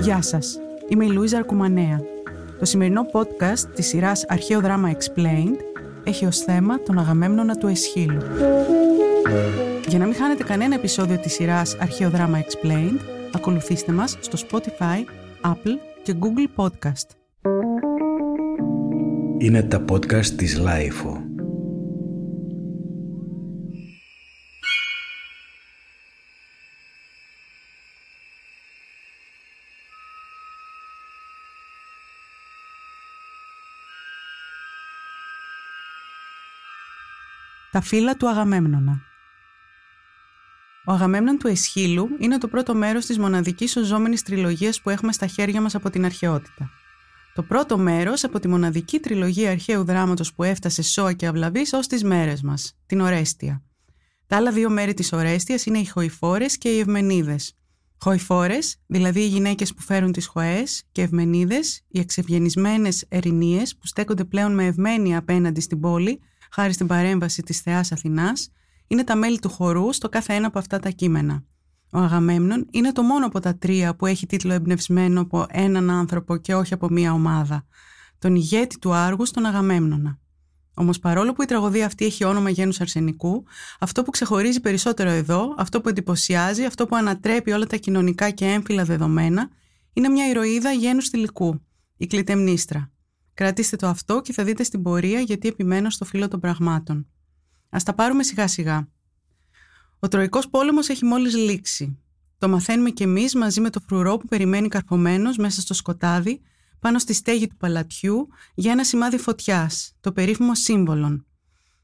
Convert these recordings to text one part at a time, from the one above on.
Γεια σας, είμαι η Λούιζα Αρκουμανέα. Το σημερινό podcast της σειράς Αρχαίο Δράμα Explained έχει ως θέμα τον Αγαμέμνονα του Εσχύλου. Για να μην χάνετε κανένα επεισόδιο της σειράς Αρχαίο Δράμα Explained, ακολουθήστε μας στο Spotify, Apple και Google Podcast. Είναι τα podcast της Lifeo. Τα φύλλα του Αγαμέμνονα Ο Αγαμέμνον του Εσχύλου είναι το πρώτο μέρος της μοναδικής οζόμενης τριλογίας που έχουμε στα χέρια μας από την αρχαιότητα. Το πρώτο μέρος από τη μοναδική τριλογία αρχαίου δράματος που έφτασε σώα και αυλαβής ως τις μέρες μας, την Ορέστια. Τα άλλα δύο μέρη της Ορέστιας είναι οι Χοηφόρες και οι Ευμενίδες. Χοηφόρες, δηλαδή οι γυναίκες που φέρουν τις χοές και Ευμενίδες, οι εξευγενισμένες ερηνίες που στέκονται πλέον με ευμένη απέναντι στην πόλη χάρη στην παρέμβαση της θεάς Αθηνάς, είναι τα μέλη του χορού στο κάθε ένα από αυτά τα κείμενα. Ο Αγαμέμνον είναι το μόνο από τα τρία που έχει τίτλο εμπνευσμένο από έναν άνθρωπο και όχι από μία ομάδα. Τον ηγέτη του Άργου στον Αγαμέμνονα. Όμως, παρόλο που η τραγωδία αυτή έχει όνομα γένους αρσενικού, αυτό που ξεχωρίζει περισσότερο εδώ, αυτό που εντυπωσιάζει, αυτό που ανατρέπει όλα τα κοινωνικά και έμφυλα δεδομένα, είναι μια ηρωίδα γένους θηλυκού, η Κλητεμνίστρα. Κρατήστε το αυτό και θα δείτε στην πορεία γιατί επιμένω στο φύλλο των πραγμάτων. Α τα πάρουμε σιγά σιγά. Ο Τροϊκός πόλεμος έχει μόλις λήξει. Το μαθαίνουμε κι εμείς μαζί με το φρουρό που περιμένει καρπομένος μέσα στο σκοτάδι πάνω στη στέγη του παλατιού για ένα σημάδι φωτιάς, το περίφημο σύμβολον.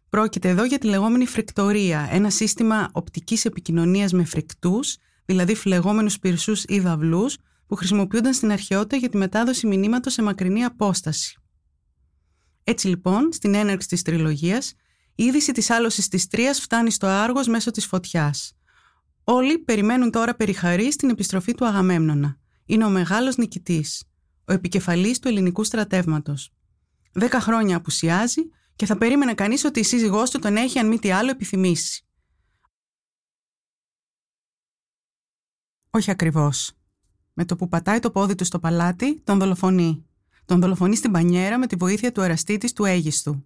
Πρόκειται εδώ για τη λεγόμενη φρικτορία, ένα σύστημα οπτικής επικοινωνίας με φρικτούς, δηλαδή φλεγόμενους πυρσούς ή δαυλούς, που χρησιμοποιούνταν στην αρχαιότητα για τη μετάδοση μηνύματος σε μακρινή απόσταση. Έτσι λοιπόν, στην έναρξη της τριλογίας, η είδηση της άλωσης της Τρίας φτάνει στο Άργος μέσω της φωτιάς. Όλοι περιμένουν τώρα περιχαρή στην επιστροφή του Αγαμέμνονα. Είναι ο μεγάλος νικητής, ο επικεφαλής του ελληνικού στρατεύματος. Δέκα χρόνια απουσιάζει και θα περίμενε κανείς ότι η σύζυγός του τον έχει αν μη τι άλλο επιθυμήσει. Όχι ακριβώς. Με το που πατάει το πόδι του στο παλάτι, τον δολοφονεί. Τον δολοφονεί στην πανιέρα με τη βοήθεια του εραστή του Αίγιστου.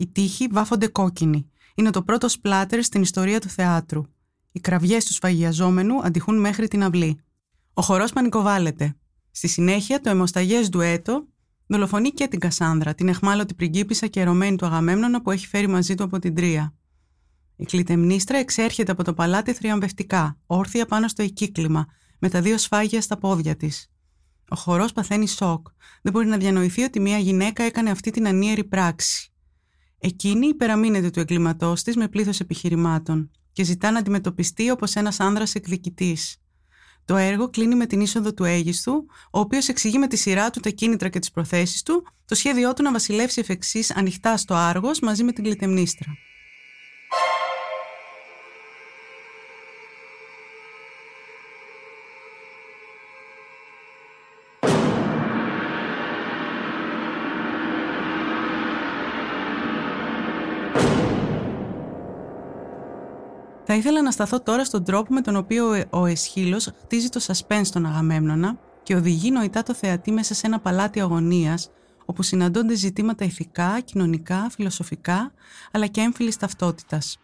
Οι τείχοι βάφονται κόκκινοι. Είναι το πρώτο σπλάτερ στην ιστορία του θεάτρου. Οι κραυγές του σφαγιαζόμενου αντιχούν μέχρι την αυλή. Ο χορός πανικοβάλλεται. Στη συνέχεια, το αιμοσταγές ντουέτο δολοφονεί και την Κασάνδρα, την εχμάλωτη πριγκίπισσα και ερωμένη του Αγαμέμνονα που έχει φέρει μαζί του από την Τρία. Η κλητεμνίστρα εξέρχεται από το παλάτι θριαμβευτικά, όρθια πάνω στο εκύκλημα, με τα δύο σφάγια στα πόδια της. Ο χορός παθαίνει σοκ. Δεν μπορεί να διανοηθεί ότι μια γυναίκα έκανε αυτή την ανίερη πράξη. Εκείνη υπεραμείνεται του εγκλήματό της με πλήθος επιχειρημάτων και ζητά να αντιμετωπιστεί όπως ένας άνδρας εκδικητής. Το έργο κλείνει με την είσοδο του Αίγιστου, ο οποίος εξηγεί με τη σειρά του τα κίνητρα και τις προθέσεις του, το σχέδιό του να βασιλεύσει εφ' εξής ανοιχτά στο Άργος μαζί με την Κλητεμνίστρα. Θα ήθελα να σταθώ τώρα στον τρόπο με τον οποίο ο Εσχύλος χτίζει το suspense στον Αγαμέμνονα και οδηγεί νοητά το θεατή μέσα σε ένα παλάτι αγωνίας, όπου συναντώνται ζητήματα ηθικά, κοινωνικά, φιλοσοφικά, αλλά και έμφυλης ταυτότητας.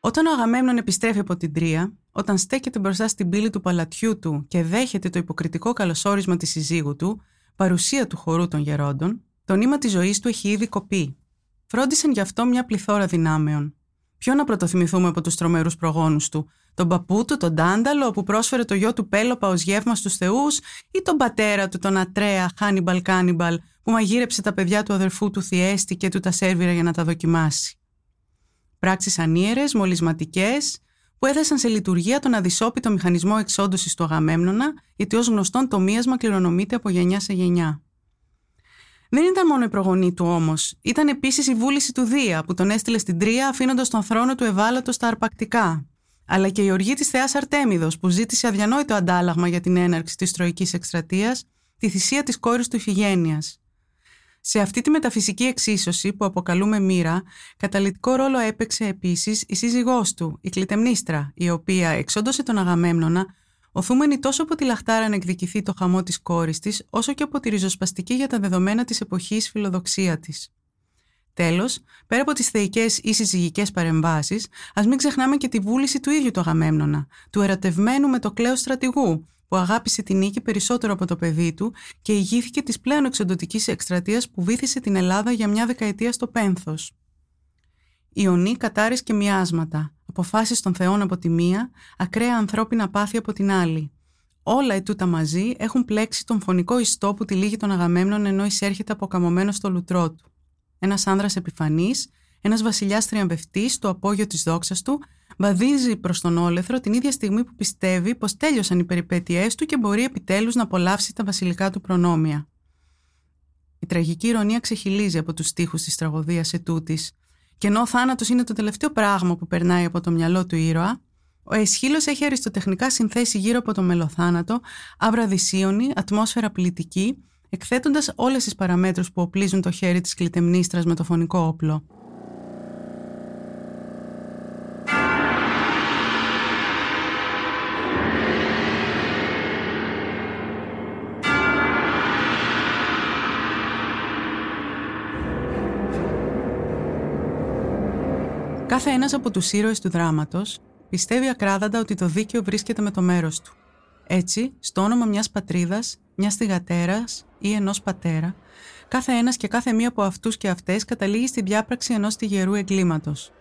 Όταν ο Αγαμέμνον επιστρέφει από την Τρία, όταν στέκεται μπροστά στην πύλη του παλατιού του και δέχεται το υποκριτικό καλωσόρισμα της συζύγου του, παρουσία του χορού των γερόντων, το νήμα της ζωής του έχει ήδη κοπεί. Φρόντισαν γι' αυτό μια πληθώρα δυνάμεων, Ποιο να πρωτοθυμηθούμε από τους τρομερούς προγόνους του, τον παππού του, τον Τάνταλο, που πρόσφερε το γιο του Πέλοπα ως γεύμα στους Θεούς, ή τον πατέρα του, τον Ατρέα Hannibal Cannibal, που μαγείρεψε τα παιδιά του αδερφού του Θιέστη και του τα σέρβιρε για να τα δοκιμάσει; Πράξεις ανίερες, μολυσματικές, που έθεσαν σε λειτουργία τον αδυσώπητο μηχανισμό εξόντωσης του Αγαμέμνονα, γιατί ως γνωστόν το μίασμα κληρονομείται από γενιά σε γενιά. Δεν ήταν μόνο η προγονή του όμως. Ήταν επίσης η βούληση του Δία που τον έστειλε στην Τρία αφήνοντας τον θρόνο του ευάλωτο στα αρπακτικά. Αλλά και η οργή της Θεάς Αρτέμιδος που ζήτησε αδιανόητο αντάλλαγμα για την έναρξη της Τροϊκής Εκστρατείας, τη θυσία της κόρης του Ιφηγένειας. Σε αυτή τη μεταφυσική εξίσωση που αποκαλούμε μοίρα, καταλητικό ρόλο έπαιξε επίσης η σύζυγός του, η Κλητεμνίστρα, η οποία εξόντωσε τον Αγαμέμνονα, οθούμενη τόσο από τη λαχτάρα να εκδικηθεί το χαμό της κόρης της, όσο και από τη ριζοσπαστική για τα δεδομένα της εποχής φιλοδοξία της. Τέλος, πέρα από τις θεϊκές ή συζυγικές παρεμβάσεις, ας μην ξεχνάμε και τη βούληση του ίδιου του Αγαμέμνονα, του ερωτευμένου με το κλέο στρατηγού, που αγάπησε την νίκη περισσότερο από το παιδί του και ηγήθηκε της πλέον εξοντοτικής εκστρατείας που βήθησε την Ελλάδα για μια δεκαετία στο πένθος. Ιωνί, κατάρες και μοιάσματα, αποφάσεις των θεών από τη μία, ακραία ανθρώπινα πάθη από την άλλη. Όλα ετούτα μαζί έχουν πλέξει τον φωνικό ιστό που τυλίγει τον Αγαμέμνον ενώ εισέρχεται αποκαμωμένος στο λουτρό του. Ένας άνδρας επιφανής, ένας βασιλιάς τριαμβευτής στο απόγειο της δόξας του, βαδίζει προς τον όλεθρο την ίδια στιγμή που πιστεύει πως τέλειωσαν οι περιπέτειές του και μπορεί επιτέλους να απολαύσει τα βασιλικά του προνόμια. Η τραγική ηρωνία ξεχυλίζει από τους στίχους της τραγωδίας ετούτης, και ενώ ο θάνατος είναι το τελευταίο πράγμα που περνάει από το μυαλό του ήρωα, ο Εσχύλος έχει αριστοτεχνικά συνθέσει γύρω από το μελοθάνατο, άβρα δυσίωνη, ατμόσφαιρα πλητική, εκθέτοντας όλες τις παραμέτρους που οπλίζουν το χέρι της κλητεμνίστρας με το φωνικό όπλο. Κάθε ένας από τους ήρωες του δράματος πιστεύει ακράδαντα ότι το δίκαιο βρίσκεται με το μέρος του. Έτσι, στο όνομα μιας πατρίδας, μιας θυγατέρας ή ενός πατέρα, κάθε ένας και κάθε μία από αυτούς και αυτές καταλήγει στη διάπραξη ενός τυγερού εγκλήματος.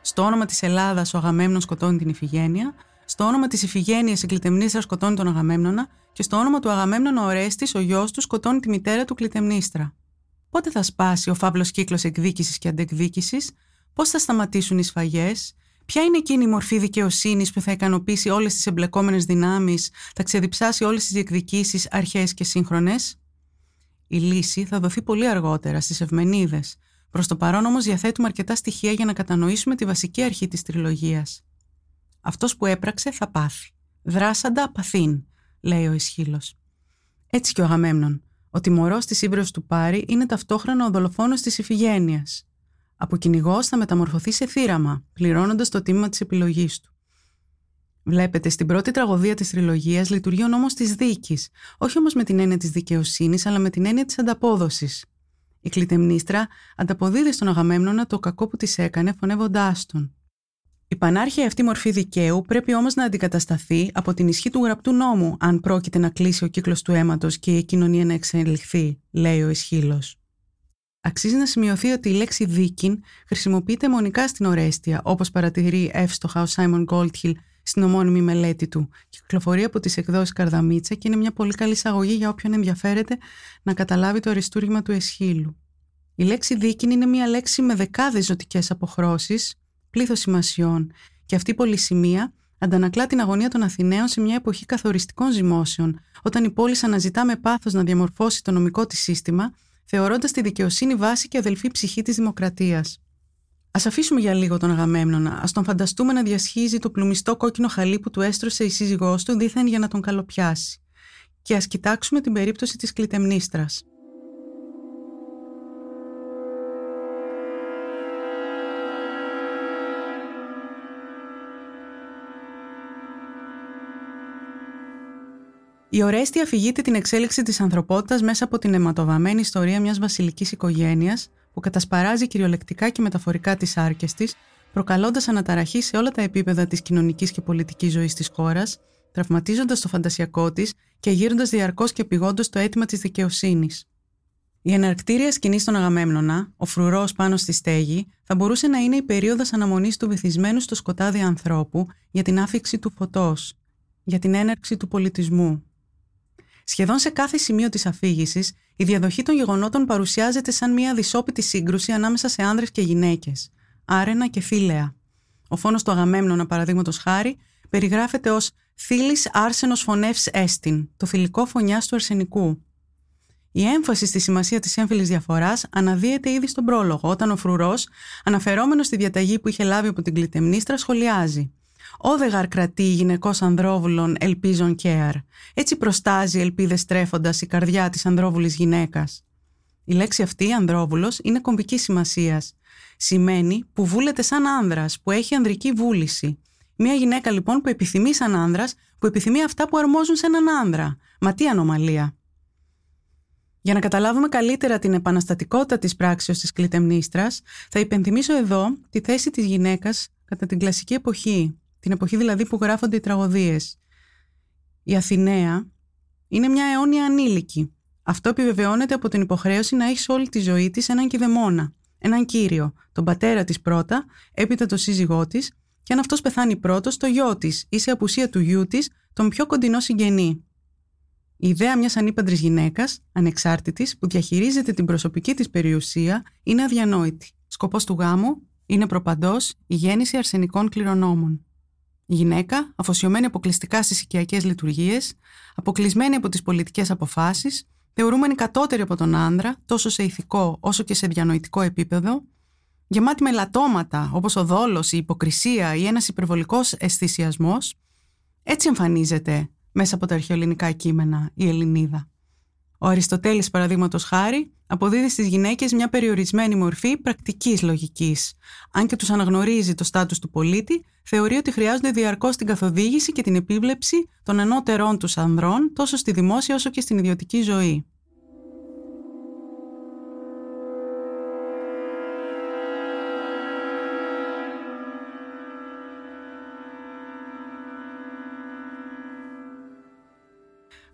Στο όνομα της Ελλάδας ο Αγαμέμνος σκοτώνει την Ιφηγένεια, στο όνομα της Ιφηγένειας η Κλητεμνίστρα σκοτώνει τον Αγαμέμνονα και στο όνομα του Αγαμέμνονα ο Ρέστης, ο γιος του, σκοτώνει τη μητέρα του Κλητεμνίστρα. Πότε θα σπάσει ο φαύλος κύκλος εκδίκησης και αντεκδίκησης, Πώς θα σταματήσουν οι σφαγές, ποια είναι εκείνη η μορφή δικαιοσύνης που θα ικανοποιήσει όλες τις εμπλεκόμενες δυνάμεις, θα ξεδιψάσει όλες τις διεκδικήσεις αρχαίες και σύγχρονες; Η λύση θα δοθεί πολύ αργότερα στις Ευμενίδες. Προς το παρόν όμως διαθέτουμε αρκετά στοιχεία για να κατανοήσουμε τη βασική αρχή της τριλογίας. Αυτός που έπραξε θα πάθει. Δράσαντα παθείν, λέει ο Αισχύλος. Έτσι και ο Αγαμέμνων. Ο τιμωρός της ύβρης του Πάρη είναι ταυτόχρονα ο δολοφόνος της Ιφηγένειας. Από κυνηγό θα μεταμορφωθεί σε θύραμα, πληρώνοντας το τίμημα της επιλογής του. Βλέπετε, στην πρώτη τραγωδία της τριλογίας λειτουργεί ο νόμος της δίκης, όχι όμως με την έννοια της δικαιοσύνης, αλλά με την έννοια της ανταπόδοσης. Η κλητεμνίστρα ανταποδίδει στον Αγαμέμνονα το κακό που της έκανε, φωνεύοντάς τον. Η πανάρχια αυτή μορφή δικαίου πρέπει όμως να αντικατασταθεί από την ισχύ του γραπτού νόμου, αν πρόκειται να κλείσει ο κύκλος του αίματος και η κοινωνία να εξελιχθεί, λέει ο Ισχύλος. Αξίζει να σημειωθεί ότι η λέξη δίκην χρησιμοποιείται μονικά στην Ορέστια, όπως παρατηρεί εύστοχα ο Σάιμον Γκόλτχιλ στην ομώνυμη μελέτη του. Κυκλοφορεί από τις εκδόσεις Καρδαμίτσα και είναι μια πολύ καλή εισαγωγή για όποιον ενδιαφέρεται να καταλάβει το αριστούργημα του Εσχύλου. Η λέξη δίκην είναι μια λέξη με δεκάδες ζωτικές αποχρώσεις, πλήθος σημασιών, και αυτή η πολυσημεία αντανακλά την αγωνία των Αθηναίων σε μια εποχή καθοριστικών ζυμώσεων, όταν η πόλη αναζητά με πάθος να διαμορφώσει το νομικό της σύστημα θεωρώντας τη δικαιοσύνη βάση και αδελφή ψυχή της δημοκρατίας. Α αφήσουμε για λίγο τον Αγαμέμνονα, ας τον φανταστούμε να διασχίζει το πλουμιστό κόκκινο χαλί που του έστρωσε η σύζυγός του δίθεν για να τον καλοπιάσει. Και ας κοιτάξουμε την περίπτωση της Κλητεμνίστρας. Η Ορέστια αφηγείται την εξέλιξη της ανθρωπότητας μέσα από την αιματοβαμμένη ιστορία μιας βασιλικής οικογένειας που κατασπαράζει κυριολεκτικά και μεταφορικά τις άρκες της, προκαλώντας αναταραχή σε όλα τα επίπεδα της κοινωνικής και πολιτικής ζωής της χώρας, τραυματίζοντας το φαντασιακό της και γύροντας διαρκώς και πηγόντως το αίτημα της δικαιοσύνης. Η εναρκτήρια σκηνή στον Αγαμέμνονα, ο φρουρός πάνω στη στέγη, θα μπορούσε να είναι η περίοδος αναμονής του βυθισμένου στο σκοτάδι ανθρώπου για την άφηξη του φωτός, για την έναρξη του πολιτισμού, Σχεδόν σε κάθε σημείο της αφήγησης, η διαδοχή των γεγονότων παρουσιάζεται σαν μια δυσόπιτη σύγκρουση ανάμεσα σε άνδρες και γυναίκες, άρενα και φίλεα. Ο φόνος του Αγαμέμνονα, παραδείγματος χάρη, περιγράφεται ως Φίλης άρσενος φωνεύς έστιν, το φιλικό φωνιάς του αρσενικού. Η έμφαση στη σημασία της έμφυλης διαφοράς αναδύεται ήδη στον πρόλογο, όταν ο φρουρός, αναφερόμενος στη διαταγή που είχε λάβει από την κλητεμνίστρα, σχολιάζει. Όδεγαρ κρατεί γυναικός ανδρόβουλων ελπίζων κέαρ. Έτσι προστάζει ελπίδες τρέφοντας η καρδιά της ανδρόβουλης γυναίκας. Η λέξη αυτή, ανδρόβουλος, είναι κομβική σημασίας. Σημαίνει που βούλεται σαν άνδρας, που έχει ανδρική βούληση. Μια γυναίκα λοιπόν που επιθυμεί σαν άνδρας, που επιθυμεί αυτά που αρμόζουν σε έναν άνδρα. Μα τι ανομαλία. Για να καταλάβουμε καλύτερα την επαναστατικότητα της πράξεως της κλητεμνίστρας, θα υπενθυμίσω εδώ τη θέση της γυναίκας κατά την κλασική εποχή, την εποχή δηλαδή που γράφονται οι τραγωδίες. Η Αθηναία είναι μια αιώνια ανήλικη. Αυτό επιβεβαιώνεται από την υποχρέωση να έχεις όλη τη ζωή της έναν κηδεμόνα, έναν κύριο, τον πατέρα της πρώτα, έπειτα τον σύζυγό της και αν αυτός πεθάνει πρώτος, το γιο της ή σε απουσία του γιού της, τον πιο κοντινό συγγενή. Η ιδέα μιας ανήπαντρης γυναίκας, ανεξάρτητης, που διαχειρίζεται την προσωπική της περιουσία, είναι αδιανόητη. Σκοπός του γάμου είναι προπαντός η γέννηση αρσενικών κληρονόμων. Η γυναίκα, αφοσιωμένη αποκλειστικά στις οικιακές λειτουργίες, αποκλεισμένη από τις πολιτικές αποφάσεις, θεωρούμενη κατώτερη από τον άντρα, τόσο σε ηθικό όσο και σε διανοητικό επίπεδο, γεμάτη με λατώματα όπως ο δόλος, η υποκρισία ή ένας υπερβολικός αισθησιασμός, έτσι εμφανίζεται μέσα από τα αρχαιοελληνικά κείμενα η Ελληνίδα. Ο Αριστοτέλης, παραδείγματος χάρη, αποδίδει στις γυναίκες μια περιορισμένη μορφή πρακτικής λογικής. Αν και τους αναγνωρίζει το στάτους του πολίτη, θεωρεί ότι χρειάζονται διαρκώς την καθοδήγηση και την επίβλεψη των ενώτερών τους ανδρών, τόσο στη δημόσια όσο και στην ιδιωτική ζωή.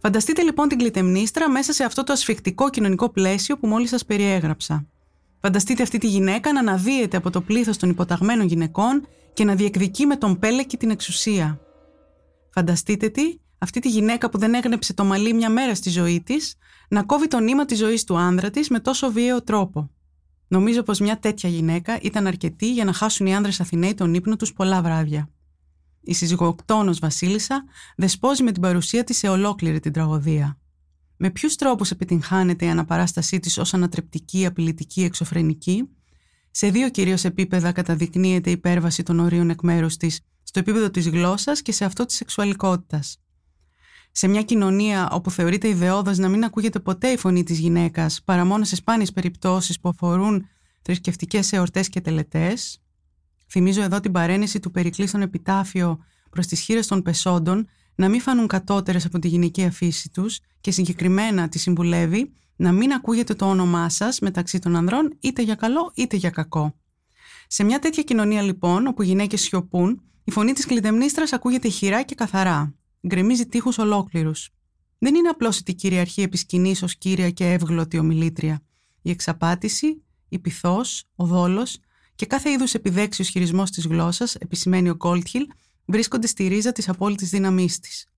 Φανταστείτε λοιπόν την κλητεμνίστρα μέσα σε αυτό το ασφικτικό κοινωνικό πλαίσιο που μόλις σας περιέγραψα. Φανταστείτε αυτή τη γυναίκα να αναδύεται από το πλήθος των υποταγμένων γυναικών και να διεκδικεί με τον πέλεκι την εξουσία. Φανταστείτε τι, αυτή τη γυναίκα που δεν έγνεψε το μαλλί μια μέρα στη ζωή της, να κόβει το νήμα της ζωής του άνδρα της με τόσο βίαιο τρόπο. Νομίζω πως μια τέτοια γυναίκα ήταν αρκετή για να χάσουν οι άνδρες Αθηναίοι τον ύπνο τους πολλά βράδια. Η συζυγοκτόνος Βασίλισσα δεσπόζει με την παρουσία της σε ολόκληρη την τραγωδία. Με ποιους τρόπους επιτυγχάνεται η αναπαράστασή της ως ανατρεπτική, απειλητική, εξωφρενική, σε δύο κυρίως επίπεδα καταδεικνύεται η υπέρβαση των ορίων εκ μέρους της, στο επίπεδο της γλώσσας και σε αυτό της σεξουαλικότητας. Σε μια κοινωνία όπου θεωρείται ιδεώδο να μην ακούγεται ποτέ η φωνή της γυναίκας παρά μόνο σε σπάνιες περιπτώσεις που αφορούν θρησκευτικές εορτές και τελετές, Θυμίζω εδώ την παρένεση του Περικλή στον επιτάφιο προς τις χείρες των πεσόντων να μην φανούν κατώτερες από τη γυναική αφήση τους και συγκεκριμένα τη συμβουλεύει να μην ακούγεται το όνομά σας μεταξύ των ανδρών είτε για καλό είτε για κακό. Σε μια τέτοια κοινωνία λοιπόν, όπου οι γυναίκες σιωπούν, η φωνή της κλειδεμνίστρας ακούγεται χειρά και καθαρά. Γκρεμίζει τείχους ολόκληρους. Δεν είναι απλώς η κυριαρχή επί σκηνής ως κύρια και εύγλωτη ομιλήτρια. Η εξαπάτηση, η πυθός, ο δόλος και κάθε είδους επιδέξιο χειρισμός της γλώσσας, επισημαίνει ο Goldhill, βρίσκονται στη ρίζα της απόλυτης δύναμής της.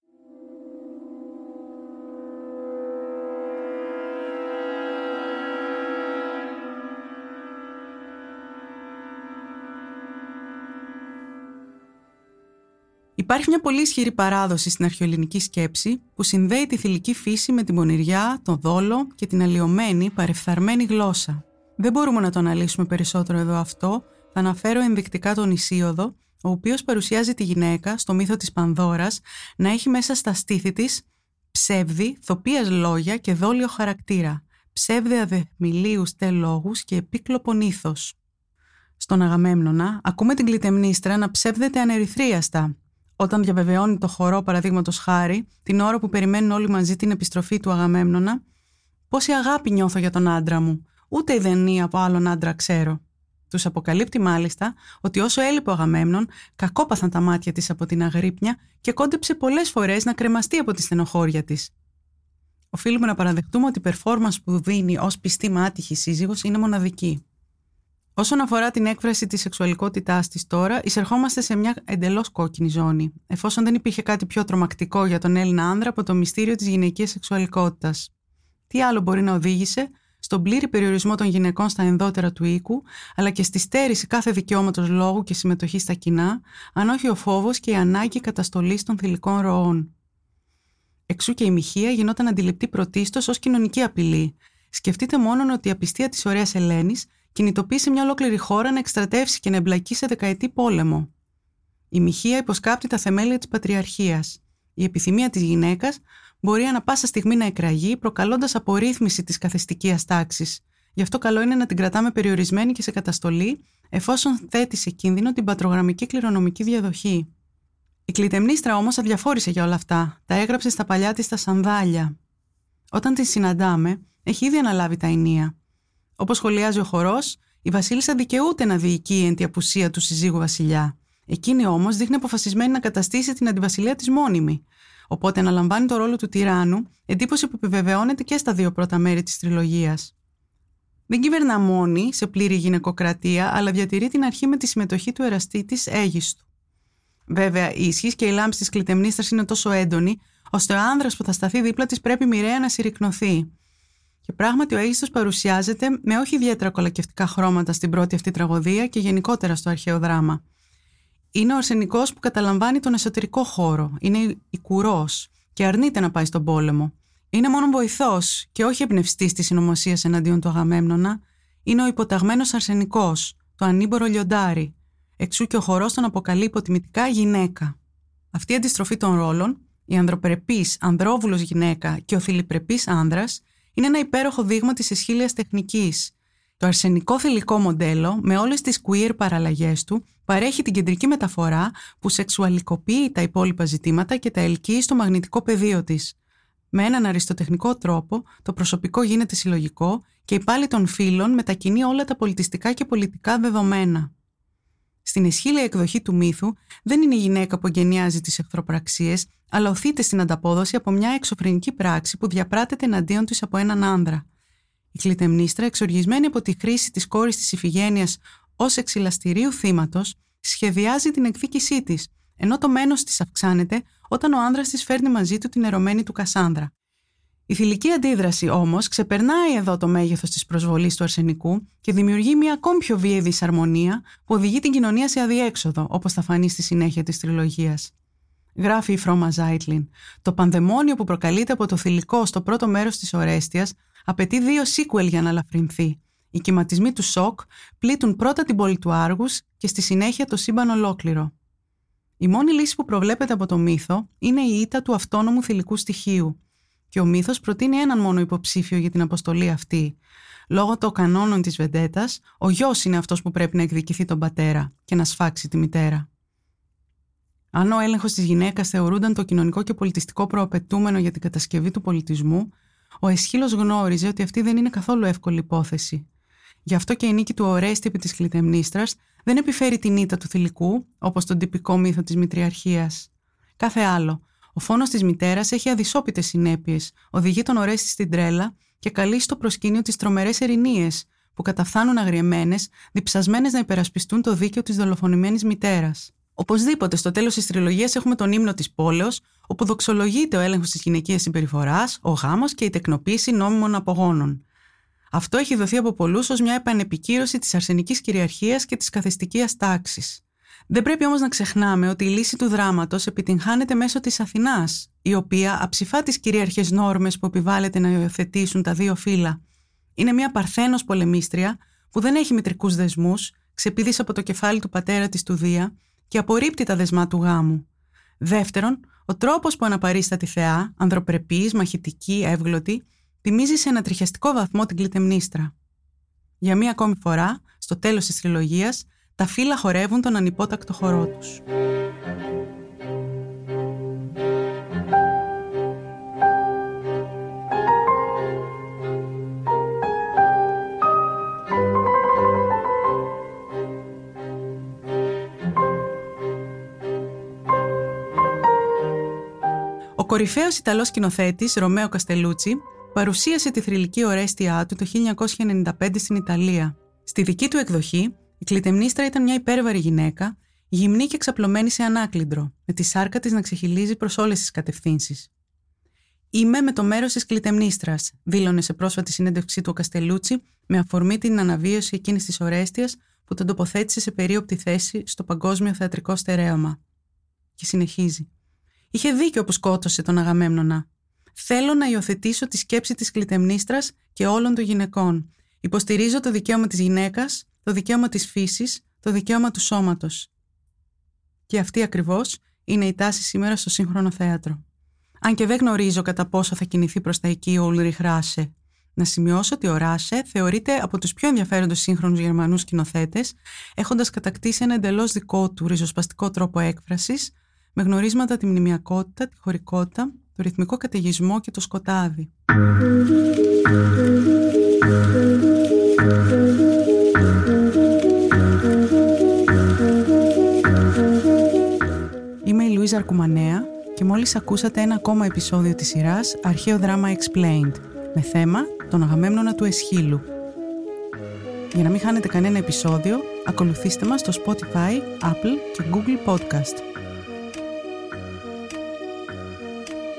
Υπάρχει μια πολύ ισχυρή παράδοση στην αρχαιοελληνική σκέψη που συνδέει τη θηλυκή φύση με την πονηριά, τον δόλο και την αλλοιωμένη, παρεφθαρμένη γλώσσα. Δεν μπορούμε να το αναλύσουμε περισσότερο εδώ αυτό. Θα αναφέρω ενδεικτικά τον Ισίωδο, ο οποίος παρουσιάζει τη γυναίκα στο μύθο της Πανδώρας να έχει μέσα στα στήθη της ψεύδι, θοπίας λόγια και δόλιο χαρακτήρα, ψεύδι αδεμιλίους τελόγους και επίκλοπο ήθος. Στον Αγαμέμνονα ακούμε την κλητεμνίστρα να ψεύδεται ανερυθρίαστα. Όταν διαβεβαιώνει το χορό παραδείγματος χάρη, την ώρα που περιμένουν όλοι μαζί την επιστροφή του Αγαμέμνονα, πόση αγάπη νιώθω για τον άντρα μου, ούτε ιδενή από άλλον άντρα ξέρω. Τους αποκαλύπτει μάλιστα ότι όσο έλειπε ο Αγαμέμνων, κακόπαθαν τα μάτια της από την αγρύπνια και κόντεψε πολλές φορές να κρεμαστεί από τη στενοχώρια της. Οφείλουμε να παραδεχτούμε ότι η performance που δίνει ως πιστή μάτυχη σύζυγος είναι μοναδική. Όσον αφορά την έκφραση της σεξουαλικότητάς της τώρα, εισερχόμαστε σε μια εντελώς κόκκινη ζώνη, εφόσον δεν υπήρχε κάτι πιο τρομακτικό για τον Έλληνα άνδρα από το μυστήριο της γυναικείας σεξουαλικότητας. Τι άλλο μπορεί να οδήγησε στον πλήρη περιορισμό των γυναικών στα ενδότερα του οίκου, αλλά και στη στέρηση κάθε δικαιώματος λόγου και συμμετοχής στα κοινά, αν όχι ο φόβος και η ανάγκη καταστολής των θηλυκών ροών. Εξού και η μοιχεία γινόταν αντιληπτή πρωτίστως ως κοινωνική απειλή. Σκεφτείτε μόνο ότι η απιστία της ωραίας Ελένης κινητοποίησε μια ολόκληρη χώρα να εκστρατεύσει και να εμπλακεί σε δεκαετή πόλεμο. Η μοιχεία υποσκάπτει τα θεμέλια της πατριαρχίας. Η επιθυμία της γυναίκας μπορεί ανα πάσα στιγμή να εκραγεί, προκαλώντας απορρίθμιση της καθεστικής τάξης. Γι' αυτό καλό είναι να την κρατάμε περιορισμένη και σε καταστολή, εφόσον θέτει σε κίνδυνο την πατρογραμμική κληρονομική διαδοχή. Η κλητεμνίστρα όμως αδιαφόρησε για όλα αυτά. Τα έγραψε στα παλιά της τα σανδάλια. Όταν τη συναντάμε, έχει ήδη αναλάβει τα ενία. Όπως σχολιάζει ο χορός, η Βασίλισσα δικαιούται να διοικεί εν τη απουσία του συζύγου Βασιλιά. Εκείνη όμως δείχνει αποφασισμένη να καταστήσει την αντιβασιλεία της μόνιμη. Οπότε αναλαμβάνει το ρόλο του τυράννου, εντύπωση που επιβεβαιώνεται και στα δύο πρώτα μέρη της τριλογίας. Δεν κυβερνά μόνη σε πλήρη γυναικοκρατία, αλλά διατηρεί την αρχή με τη συμμετοχή του εραστή της Αίγιστου. Βέβαια, η ισχύς και η λάμψη της κλητεμνίστρα είναι τόσο έντονη, ώστε ο άνδρας που θα σταθεί δίπλα της πρέπει μοιραία να συρρυκνωθεί. Και πράγματι ο Αίγιστος παρουσιάζεται με όχι ιδιαίτερα κολακευτικά χρώματα στην πρώτη αυτή τραγωδία και γενικότερα στο αρχαίο δράμα. Είναι ο αρσενικός που καταλαμβάνει τον εσωτερικό χώρο, είναι οικουρός και αρνείται να πάει στον πόλεμο. Είναι μόνο βοηθός και όχι εμπνευστής της συνωμοσίας εναντίον του Αγαμέμνονα, είναι ο υποταγμένος αρσενικός, το ανήμπορο λιοντάρι. Εξού και ο χορός τον αποκαλεί υποτιμητικά γυναίκα. Αυτή η αντιστροφή των ρόλων, η ανδροπρεπής ανδρόβουλος γυναίκα και ο θηλυπρεπής άνδρας, είναι ένα υπέροχο δείγμα της εσχήλια τεχνικής. Το αρσενικό θηλυκό μοντέλο, με όλες τις queer παραλλαγές του, παρέχει την κεντρική μεταφορά που σεξουαλικοποιεί τα υπόλοιπα ζητήματα και τα ελκύει στο μαγνητικό πεδίο της. Με έναν αριστοτεχνικό τρόπο, το προσωπικό γίνεται συλλογικό και η πάλη των φύλων μετακινεί όλα τα πολιτιστικά και πολιτικά δεδομένα. Στην ισχύλια εκδοχή του μύθου δεν είναι η γυναίκα που γενιάζει τις εχθροπραξίες, αλλά οθείται στην ανταπόδοση από μια εξωφρενική πράξη που διαπράτεται εναντίον της από έναν άνδρα. Η κλητεμνίστρα, εξοργισμένη από τη χρήση της κόρης της Ιφηγένειας ως εξυλαστηρίου θύματος, σχεδιάζει την εκδίκησή της, ενώ το μένος της αυξάνεται όταν ο άνδρας της φέρνει μαζί του την ερωμένη του Κασάνδρα. Η θηλυκή αντίδραση όμως ξεπερνάει εδώ το μέγεθος της προσβολής του αρσενικού και δημιουργεί μια ακόμη πιο βίαιη δυσαρμονία που οδηγεί την κοινωνία σε αδιέξοδο, όπως θα φανεί στη συνέχεια της τριλογίας. Γράφει η Φρόμα Ζάιτλιν. Το πανδαιμόνιο που προκαλείται από το θηλυκό στο πρώτο μέρος της Ορέστιας απαιτεί δύο sequel για να ελαφρυνθεί. Οι κυματισμοί του σοκ πλήττουν πρώτα την πόλη του Άργους και στη συνέχεια το σύμπαν ολόκληρο. Η μόνη λύση που προβλέπεται από το μύθο είναι η ήττα του αυτόνομου θηλυκού στοιχείου, και ο μύθος προτείνει έναν μόνο υποψήφιο για την αποστολή αυτή. Λόγω των κανόνων της Βεντέτας, ο γιος είναι αυτός που πρέπει να εκδικηθεί τον πατέρα και να σφάξει τη μητέρα. Αν ο έλεγχος της γυναίκας θεωρούνταν το κοινωνικό και πολιτιστικό προαπαιτούμενο για την κατασκευή του πολιτισμού, ο Εσχύλος γνώριζε ότι αυτή δεν είναι καθόλου εύκολη υπόθεση. Γι' αυτό και η νίκη του Ορέστη επί της Κλητεμνίστρα δεν επιφέρει την ήττα του θηλυκού, όπως τον τυπικό μύθο της Μητριαρχίας. Κάθε άλλο, ο φόνος της μητέρας έχει αδυσόπιτες συνέπειες, οδηγεί τον Ορέστη στην τρέλα και καλεί στο προσκήνιο τις τρομερές ερηνίες, που καταφθάνουν αγριεμένες, διψασμένες να υπερασπιστούν το δίκαιο της δολοφονημένης μητέρας. Οπωσδήποτε, στο τέλος της τριλογίας έχουμε τον ύμνο της πόλεως, όπου δοξολογείται ο έλεγχος της γυναικείας συμπεριφοράς, ο γάμος και η τεκνοποίηση νόμιμων απογόνων. Αυτό έχει δοθεί από πολλούς ως μια επανεπικύρωση της αρσενικής κυριαρχίας και της καθεστικής τάξης. Δεν πρέπει όμως να ξεχνάμε ότι η λύση του δράματος επιτυγχάνεται μέσω της Αθηνάς, η οποία αψηφά τις κυρίαρχες νόρμες που επιβάλλεται να υιοθετήσουν τα δύο φύλλα. Είναι μια παρθένος πολεμίστρια που δεν έχει μητρικούς δεσμούς, ξεπηδείς από το κεφάλι του πατέρα της του Δία και απορρίπτει τα δεσμά του γάμου. Δεύτερον, ο τρόπος που αναπαρίστα τη θεά, ανδροπρεπής, μαχητική, εύγλωτη, τιμίζει σε ένα τριχιαστικό βαθμό την κλητεμνίστρα. Για μία ακόμη φορά, στο τέλος της τριλογίας, τα φύλλα χορεύουν τον ανυπότακτο χορό τους. Κορυφαίος Ιταλός σκηνοθέτης Ρωμαίο Καστελούτσι παρουσίασε τη θρηλυκή ορέστια του το 1995 στην Ιταλία. Στη δική του εκδοχή, η κλητεμνίστρα ήταν μια υπέρβαρη γυναίκα, γυμνή και ξαπλωμένη σε ανάκλυντρο, με τη σάρκα της να ξεχυλίζει προς όλες τις κατευθύνσεις. Είμαι με το μέρος της κλητεμνίστρα, δήλωνε σε πρόσφατη συνέντευξή του ο Καστελούτσι με αφορμή την αναβίωση εκείνης της ορέστια που τον τοποθέτησε σε περίοπτη θέση στο παγκόσμιο θεατρικό στερέωμα. Και συνεχίζει. Είχε δίκιο που σκότωσε τον Αγαμέμνονα. Θέλω να υιοθετήσω τη σκέψη της κλητεμνίστρα και όλων των γυναικών. Υποστηρίζω το δικαίωμα της γυναίκας το δικαίωμα της φύσης, το δικαίωμα του σώματος. Και αυτή ακριβώς είναι η τάση σήμερα στο σύγχρονο θέατρο. Αν και δεν γνωρίζω κατά πόσο θα κινηθεί προς τα εκεί ο Ούλριχ Ράσε. Να σημειώσω ότι ο Ράσε θεωρείται από τους πιο ενδιαφέροντες σύγχρονους Γερμανούς σκηνοθέτες, έχοντας κατακτήσει ένα εντελώς δικό του ριζοσπαστικό τρόπο έκφρασης, με γνωρίσματα τη μνημιακότητα, τη χωρικότητα, το ρυθμικό καταιγισμό και το σκοτάδι. Είμαι η Λουίζα Αρκουμανέα και μόλις ακούσατε ένα ακόμα επεισόδιο της σειράς Αρχαίο Δράμα Explained με θέμα τον Αγαμέμνονα του Αισχύλου. Για να μην χάνετε κανένα επεισόδιο, ακολουθήστε μας στο Spotify, Apple και Google Podcast.